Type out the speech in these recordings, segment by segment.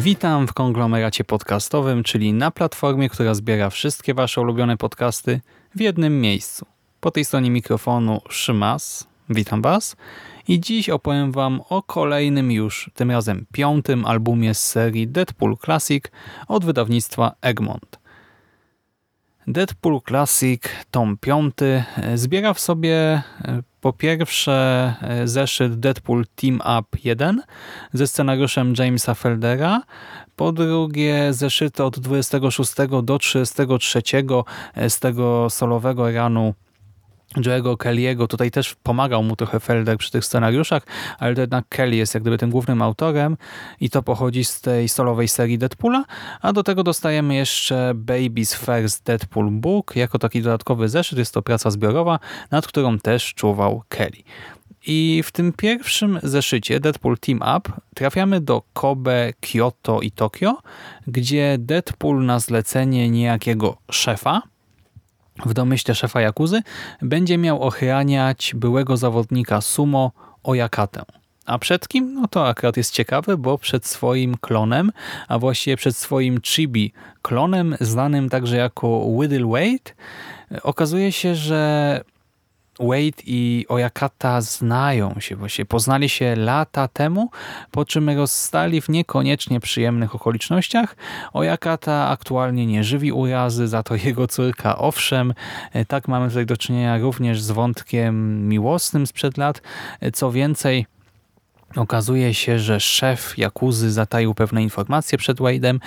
Witam w konglomeracie podcastowym, czyli na platformie, która zbiera wszystkie Wasze ulubione podcasty w jednym miejscu. Po tej stronie mikrofonu Szymas, witam Was i dziś opowiem Wam o kolejnym już, tym razem piątym albumie z serii Deadpool Classic od wydawnictwa Egmont. Deadpool Classic, tom 5, zbiera w sobie e, po pierwsze e, zeszyt Deadpool Team Up 1 ze scenariuszem Jamesa Feldera, po drugie zeszyty od 26 do 33 e, z tego solowego ranu Joe'ego Kelly'ego. Tutaj też pomagał mu trochę Felder przy tych scenariuszach, ale to jednak Kelly jest jak gdyby tym głównym autorem i to pochodzi z tej solowej serii Deadpoola, a do tego dostajemy jeszcze Baby's First Deadpool Book jako taki dodatkowy zeszyt. Jest to praca zbiorowa, nad którą też czuwał Kelly. I w tym pierwszym zeszycie Deadpool Team Up trafiamy do Kobe, Kyoto i Tokio, gdzie Deadpool na zlecenie niejakiego szefa w domyśle szefa Jakuzy będzie miał ochraniać byłego zawodnika sumo Oyakatę. A przed kim? No to akurat jest ciekawe, bo przed swoim klonem, a właściwie przed swoim chibi klonem, znanym także jako Whittle Wade, okazuje się, że Wade i Oyakata znają się, właśnie poznali się lata temu, po czym rozstali w niekoniecznie przyjemnych okolicznościach. Oyakata aktualnie nie żywi urazy, za to jego córka owszem. Tak mamy tutaj do czynienia również z wątkiem miłosnym sprzed lat. Co więcej, Okazuje się, że szef Jakuzy zataił pewne informacje przed Wade'em.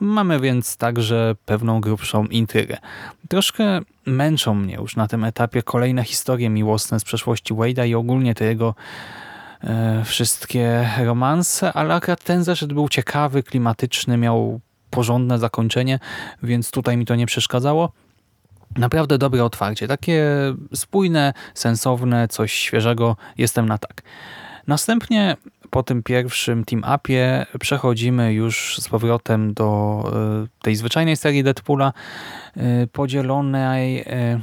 Mamy więc także pewną grubszą intrygę. Troszkę męczą mnie już na tym etapie kolejne historie miłosne z przeszłości Wade'a i ogólnie te jego e, wszystkie romanse, ale akurat ten zeszyt był ciekawy, klimatyczny, miał porządne zakończenie, więc tutaj mi to nie przeszkadzało. Naprawdę dobre otwarcie, takie spójne, sensowne, coś świeżego, jestem na tak. Następnie po tym pierwszym team-upie przechodzimy już z powrotem do e, tej zwyczajnej serii Deadpoola, e, podzielonej e,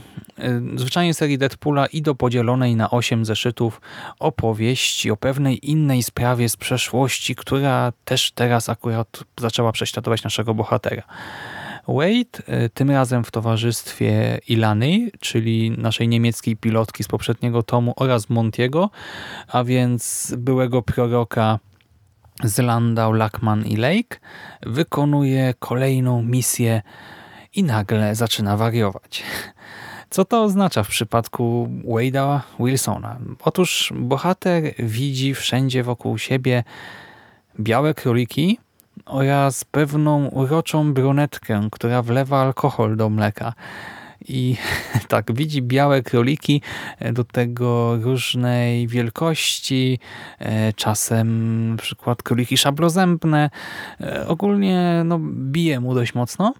zwyczajnej serii Deadpoola i do podzielonej na 8 zeszytów opowieści o pewnej innej sprawie z przeszłości, która też teraz akurat zaczęła prześladować naszego bohatera. Wade, e, tym razem w towarzystwie Ilany, czyli naszej niemieckiej pilotki z poprzedniego tomu oraz Montiego, a więc byłego proroka z Landau, Lackman i Lake, wykonuje kolejną misję i nagle zaczyna wariować. Co to oznacza w przypadku Wade'a Wilsona? Otóż bohater widzi wszędzie wokół siebie białe króliki, oraz pewną uroczą brunetkę, która wlewa alkohol do mleka. I tak, widzi białe króliki, e, do tego różnej wielkości, e, czasem na przykład króliki szablozębne. E, ogólnie no, bije mu dość mocno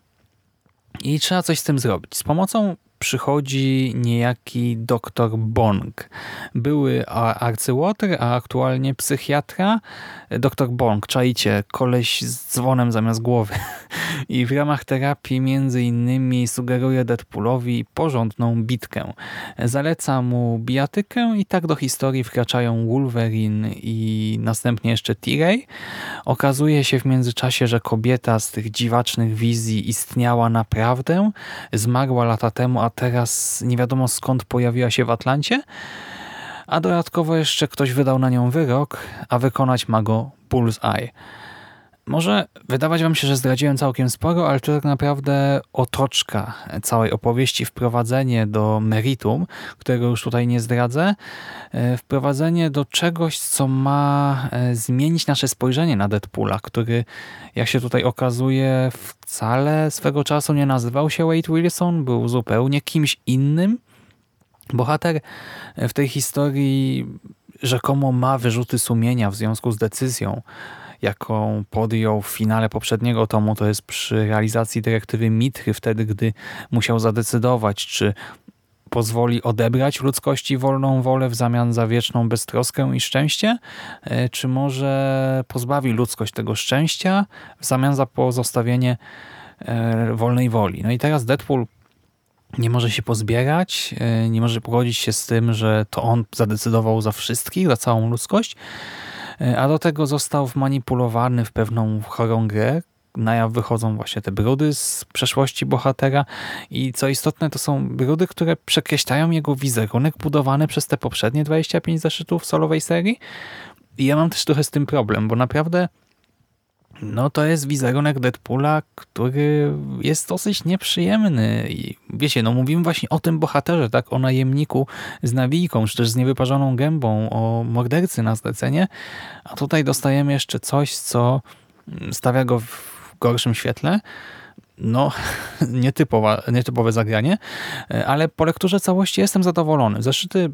i trzeba coś z tym zrobić. Z pomocą przychodzi niejaki doktor Bong. Były arcyłotr, a aktualnie psychiatra. Doktor Bong, czajcie, koleś z dzwonem zamiast głowy. I w ramach terapii między innymi sugeruje Deadpoolowi porządną bitkę. Zaleca mu bijatykę i tak do historii wkraczają Wolverine i następnie jeszcze T-Ray. Okazuje się w międzyczasie, że kobieta z tych dziwacznych wizji istniała naprawdę, zmarła lata temu, a teraz nie wiadomo skąd pojawiła się w Atlancie, a dodatkowo jeszcze ktoś wydał na nią wyrok, a wykonać ma go Bullseye. Może wydawać wam się, że zdradziłem całkiem sporo, ale to tak naprawdę otoczka całej opowieści, wprowadzenie do meritum, którego już tutaj nie zdradzę, e, wprowadzenie do czegoś, co ma e, zmienić nasze spojrzenie na Deadpoola, który, jak się tutaj okazuje, wcale swego czasu nie nazywał się Wade Wilson, był zupełnie kimś innym. Bohater w tej historii rzekomo ma wyrzuty sumienia w związku z decyzją, jaką podjął w finale poprzedniego tomu, to jest przy realizacji dyrektywy Mitry, wtedy gdy musiał zadecydować, czy pozwoli odebrać ludzkości wolną wolę w zamian za wieczną beztroskę i szczęście, e, czy może pozbawi ludzkość tego szczęścia w zamian za pozostawienie e, wolnej woli. No i teraz Deadpool nie może się pozbierać, e, nie może pogodzić się z tym, że to on zadecydował za wszystkich, za całą ludzkość, a do tego został wmanipulowany w pewną chorą grę, na jaw wychodzą właśnie te brudy z przeszłości bohatera i co istotne to są brudy, które przekreślają jego wizerunek budowany przez te poprzednie 25 zeszytów solowej serii. I ja mam też trochę z tym problem, bo naprawdę no to jest wizerunek Deadpoola, który jest dosyć nieprzyjemny. I wiecie, no mówimy właśnie o tym bohaterze, tak, o najemniku z nawijką, czy też z niewyparzoną gębą, o mordercy na zlecenie, a tutaj dostajemy jeszcze coś, co stawia go w gorszym świetle. No, nietypowa, nietypowe zagranie, ale po lekturze całości jestem zadowolony. Zeszyty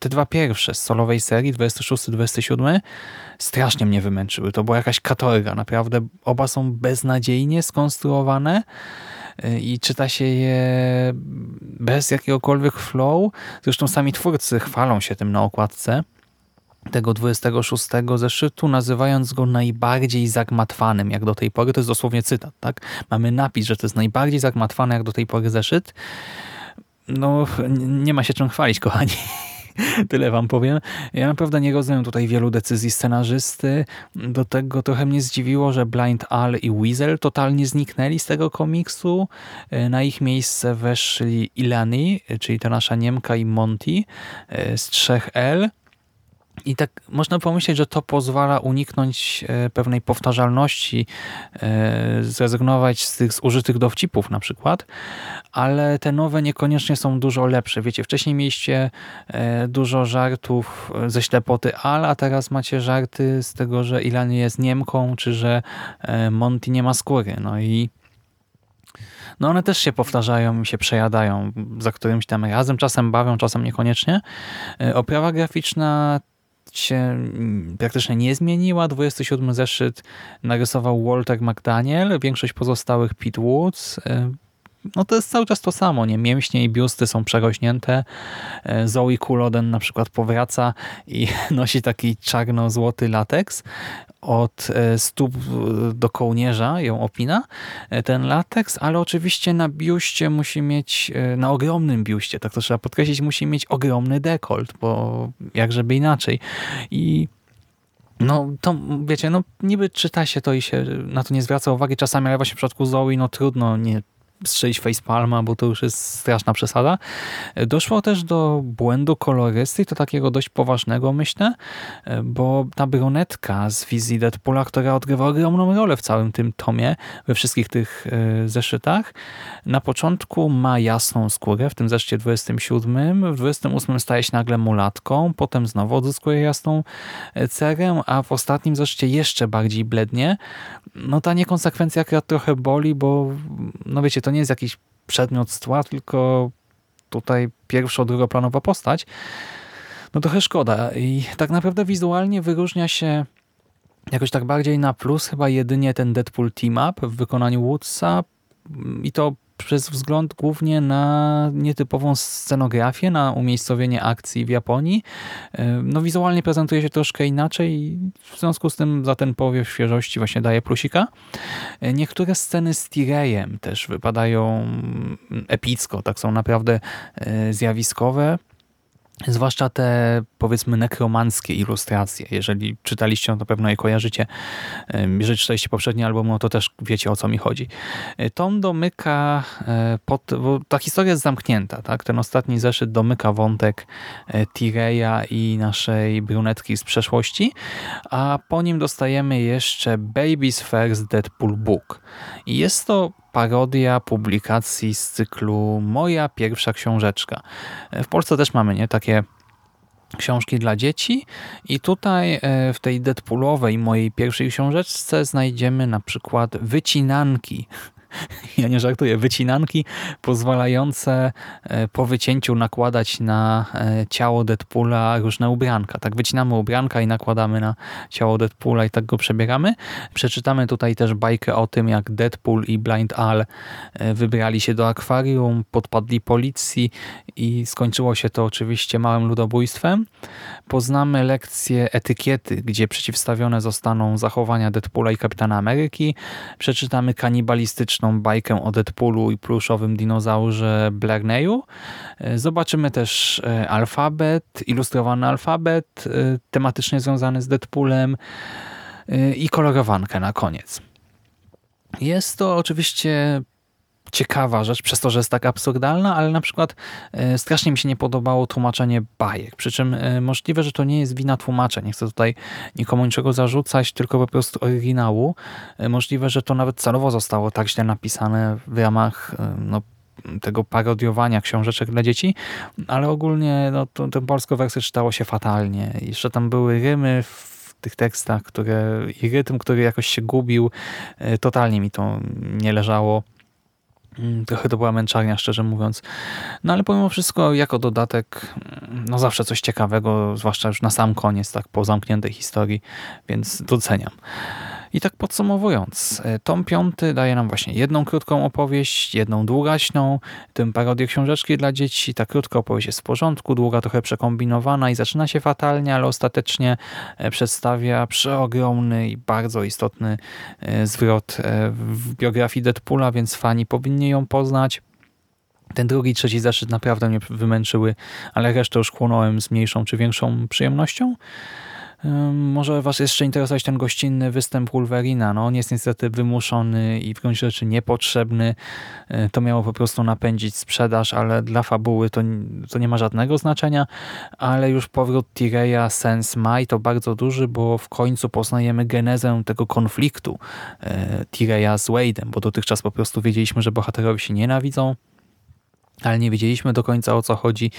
te dwa pierwsze z solowej serii, 26-27, strasznie mnie wymęczyły. To była jakaś katorga. Naprawdę oba są beznadziejnie skonstruowane i czyta się je bez jakiegokolwiek flow. Zresztą sami twórcy chwalą się tym na okładce tego 26 zeszytu, nazywając go najbardziej zagmatwanym jak do tej pory. To jest dosłownie cytat. tak? Mamy napis, że to jest najbardziej zagmatwany jak do tej pory zeszyt. No, nie ma się czym chwalić, kochani. Tyle wam powiem. Ja naprawdę nie rozumiem tutaj wielu decyzji scenarzysty. Do tego trochę mnie zdziwiło, że Blind Al i Weasel totalnie zniknęli z tego komiksu. Na ich miejsce weszli Ilani, czyli ta nasza Niemka i Monty e, z 3L. I tak można pomyśleć, że to pozwala uniknąć e, pewnej powtarzalności, e, zrezygnować z tych zużytych dowcipów na przykład, ale te nowe niekoniecznie są dużo lepsze. Wiecie, wcześniej mieliście e, dużo żartów ze ślepoty Al, a teraz macie żarty z tego, że Ilan jest Niemką, czy że Monty nie ma skóry. No i no one też się powtarzają i się przejadają za którymś tam razem, czasem bawią, czasem niekoniecznie. Oprawa graficzna się mm, praktycznie nie zmieniła. 27 zeszyt narysował Walter McDaniel, większość pozostałych Pete Woods. E, no to jest cały czas to samo, nie? Mięśnie i biusty są przerośnięte. E, Zoe Kuloden na przykład powraca i nosi taki czarno-złoty lateks od e, stóp do kołnierza ją opina e, ten lateks, ale oczywiście na biuście musi mieć, e, na ogromnym biuście, tak to trzeba podkreślić, musi mieć ogromny dekolt, bo jak żeby inaczej. I no to wiecie, no niby czyta się to i się na to nie zwraca uwagi czasami, ale właśnie w przypadku Zoe no trudno nie strzelić facepalma, bo to już jest straszna przesada. Doszło też do błędu kolorysty, to takiego dość poważnego myślę, bo ta brunetka z wizji Deadpoola, która odgrywa ogromną rolę w całym tym tomie, we wszystkich tych e, zeszytach, na początku ma jasną skórę, w tym zeszycie 27, w 28 staje się nagle mulatką, potem znowu odzyskuje jasną e, cerę, a w ostatnim zeszycie jeszcze bardziej blednie. No ta niekonsekwencja akurat trochę boli, bo no wiecie, to nie jest jakiś przedmiot z tła, tylko tutaj pierwszo, drugoplanowa postać. No trochę szkoda. I tak naprawdę wizualnie wyróżnia się jakoś tak bardziej na plus chyba jedynie ten Deadpool Team Up w wykonaniu Woodsa i to przez wzgląd głównie na nietypową scenografię, na umiejscowienie akcji w Japonii. E, no wizualnie prezentuje się troszkę inaczej w związku z tym za ten powiew świeżości właśnie daje plusika. E, niektóre sceny z Tirejem też wypadają epicko, tak są naprawdę e, zjawiskowe. Zwłaszcza te, powiedzmy, nekromanckie ilustracje. Jeżeli czytaliście, to pewno je kojarzycie. Jeżeli czytaliście poprzedni album, no to też wiecie, o co mi chodzi. E, Tom domyka, e, pod, bo ta historia jest zamknięta. tak? Ten ostatni zeszyt domyka wątek e, Tireya i naszej brunetki z przeszłości, a po nim dostajemy jeszcze Baby's First Deadpool Book. I jest to parodia publikacji z cyklu Moja pierwsza książeczka. W Polsce też mamy nie takie książki dla dzieci i tutaj e, w tej Deadpoolowej mojej pierwszej książeczce znajdziemy na przykład wycinanki ja nie żartuję, wycinanki pozwalające e, po wycięciu nakładać na e, ciało Deadpoola różne ubranka. Tak wycinamy ubranka i nakładamy na ciało Deadpoola i tak go przebieramy. Przeczytamy tutaj też bajkę o tym, jak Deadpool i Blind Al e, wybrali się do akwarium, podpadli policji i skończyło się to oczywiście małym ludobójstwem. Poznamy lekcję etykiety, gdzie przeciwstawione zostaną zachowania Deadpoola i Kapitana Ameryki. Przeczytamy bajkę o Deadpoolu i pluszowym dinozaurze Blarneyu. E, Zobaczymy też e, alfabet, ilustrowany alfabet, e, tematycznie związany z Deadpoolem i kolorowankę na koniec. Jest to oczywiście ciekawa rzecz, przez to, że jest tak absurdalna, ale na przykład e, strasznie mi się nie podobało tłumaczenie bajek. Przy czym e, możliwe, że to nie jest wina tłumacza. Nie chcę tutaj nikomu niczego zarzucać, tylko po prostu oryginału. E, Możliwe, że to nawet celowo zostało tak źle napisane w ramach no, tego parodiowania książeczek dla dzieci, ale ogólnie no, tę polską wersję czytało się fatalnie. Jeszcze tam były rymy w tych tekstach, które i rytm, który jakoś się gubił. Totalnie mi to nie leżało. Mm, Trochę to była męczarnia, szczerze mówiąc. No ale pomimo wszystko, jako dodatek, mm, no zawsze coś ciekawego, zwłaszcza już na sam koniec, tak po zamkniętej historii, więc doceniam. I tak podsumowując, e, tom piąty daje nam właśnie jedną krótką opowieść, jedną długaśną, tym parodię książeczki dla dzieci. Ta krótka opowieść jest w porządku, długa trochę przekombinowana i zaczyna się fatalnie, ale ostatecznie e, przedstawia przeogromny i bardzo istotny e, zwrot w biografii Deadpoola, więc fani powinni ją poznać. Ten drugi i trzeci zeszyt naprawdę mnie wymęczyły, ale resztę już chłonąłem z mniejszą czy większą przyjemnością. Może Was jeszcze interesować ten gościnny występ Wolverina. No, on jest niestety wymuszony i w gruncie rzeczy niepotrzebny. Y, To miało po prostu napędzić sprzedaż, ale dla fabuły to, to nie ma żadnego znaczenia. Ale już powrót Tireya sens ma i to bardzo duży, bo w końcu poznajemy genezę tego konfliktu y, Tireya z Wade'em, bo dotychczas po prostu wiedzieliśmy, że bohaterowie się nienawidzą, ale nie wiedzieliśmy do końca o co chodzi.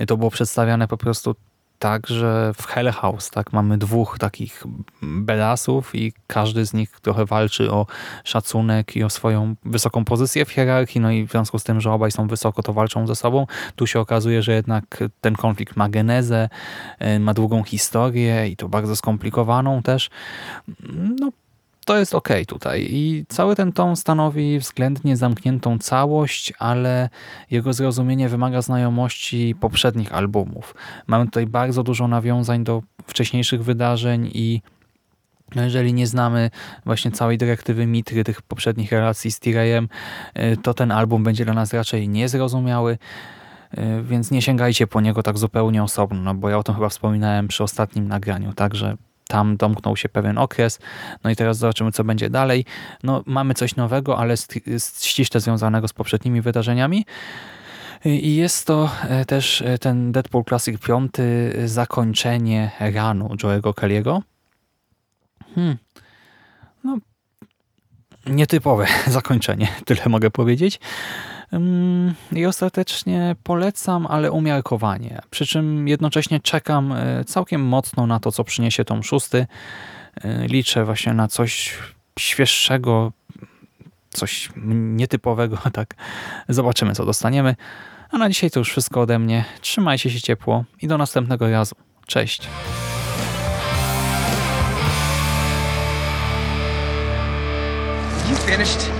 Y, To było przedstawiane po prostu tak, że w Hell House tak, mamy dwóch takich belasów i każdy z nich trochę walczy o szacunek i o swoją wysoką pozycję w hierarchii, no i w związku z tym, że obaj są wysoko, to walczą ze sobą. Tu się okazuje, że jednak ten konflikt ma genezę, y, ma długą historię i to bardzo skomplikowaną też. No, to jest ok tutaj i cały ten tom stanowi względnie zamkniętą całość, ale jego zrozumienie wymaga znajomości poprzednich albumów. Mamy tutaj bardzo dużo nawiązań do wcześniejszych wydarzeń i jeżeli nie znamy właśnie całej dyrektywy Mitry, tych poprzednich relacji z Tireyem, y, to ten album będzie dla nas raczej niezrozumiały, y, więc nie sięgajcie po niego tak zupełnie osobno, no bo ja o tym chyba wspominałem przy ostatnim nagraniu, także tam domknął się pewien okres, no i teraz zobaczymy, co będzie dalej. No, mamy coś nowego, ale ściśle związanego z poprzednimi wydarzeniami. I jest to e, też e, ten Deadpool Classic 5 e, zakończenie ranu Joe'ego Kelly'ego. Hmm. No, nietypowe zakończenie, tyle mogę powiedzieć. I ostatecznie polecam, ale umiarkowanie. Przy czym jednocześnie czekam e, całkiem mocno na to, co przyniesie tom szósty. E, Liczę właśnie na coś świeższego, coś nietypowego, tak. Zobaczymy, co dostaniemy. A na dzisiaj to już wszystko ode mnie. Trzymajcie się ciepło i do następnego razu. Cześć. You finished?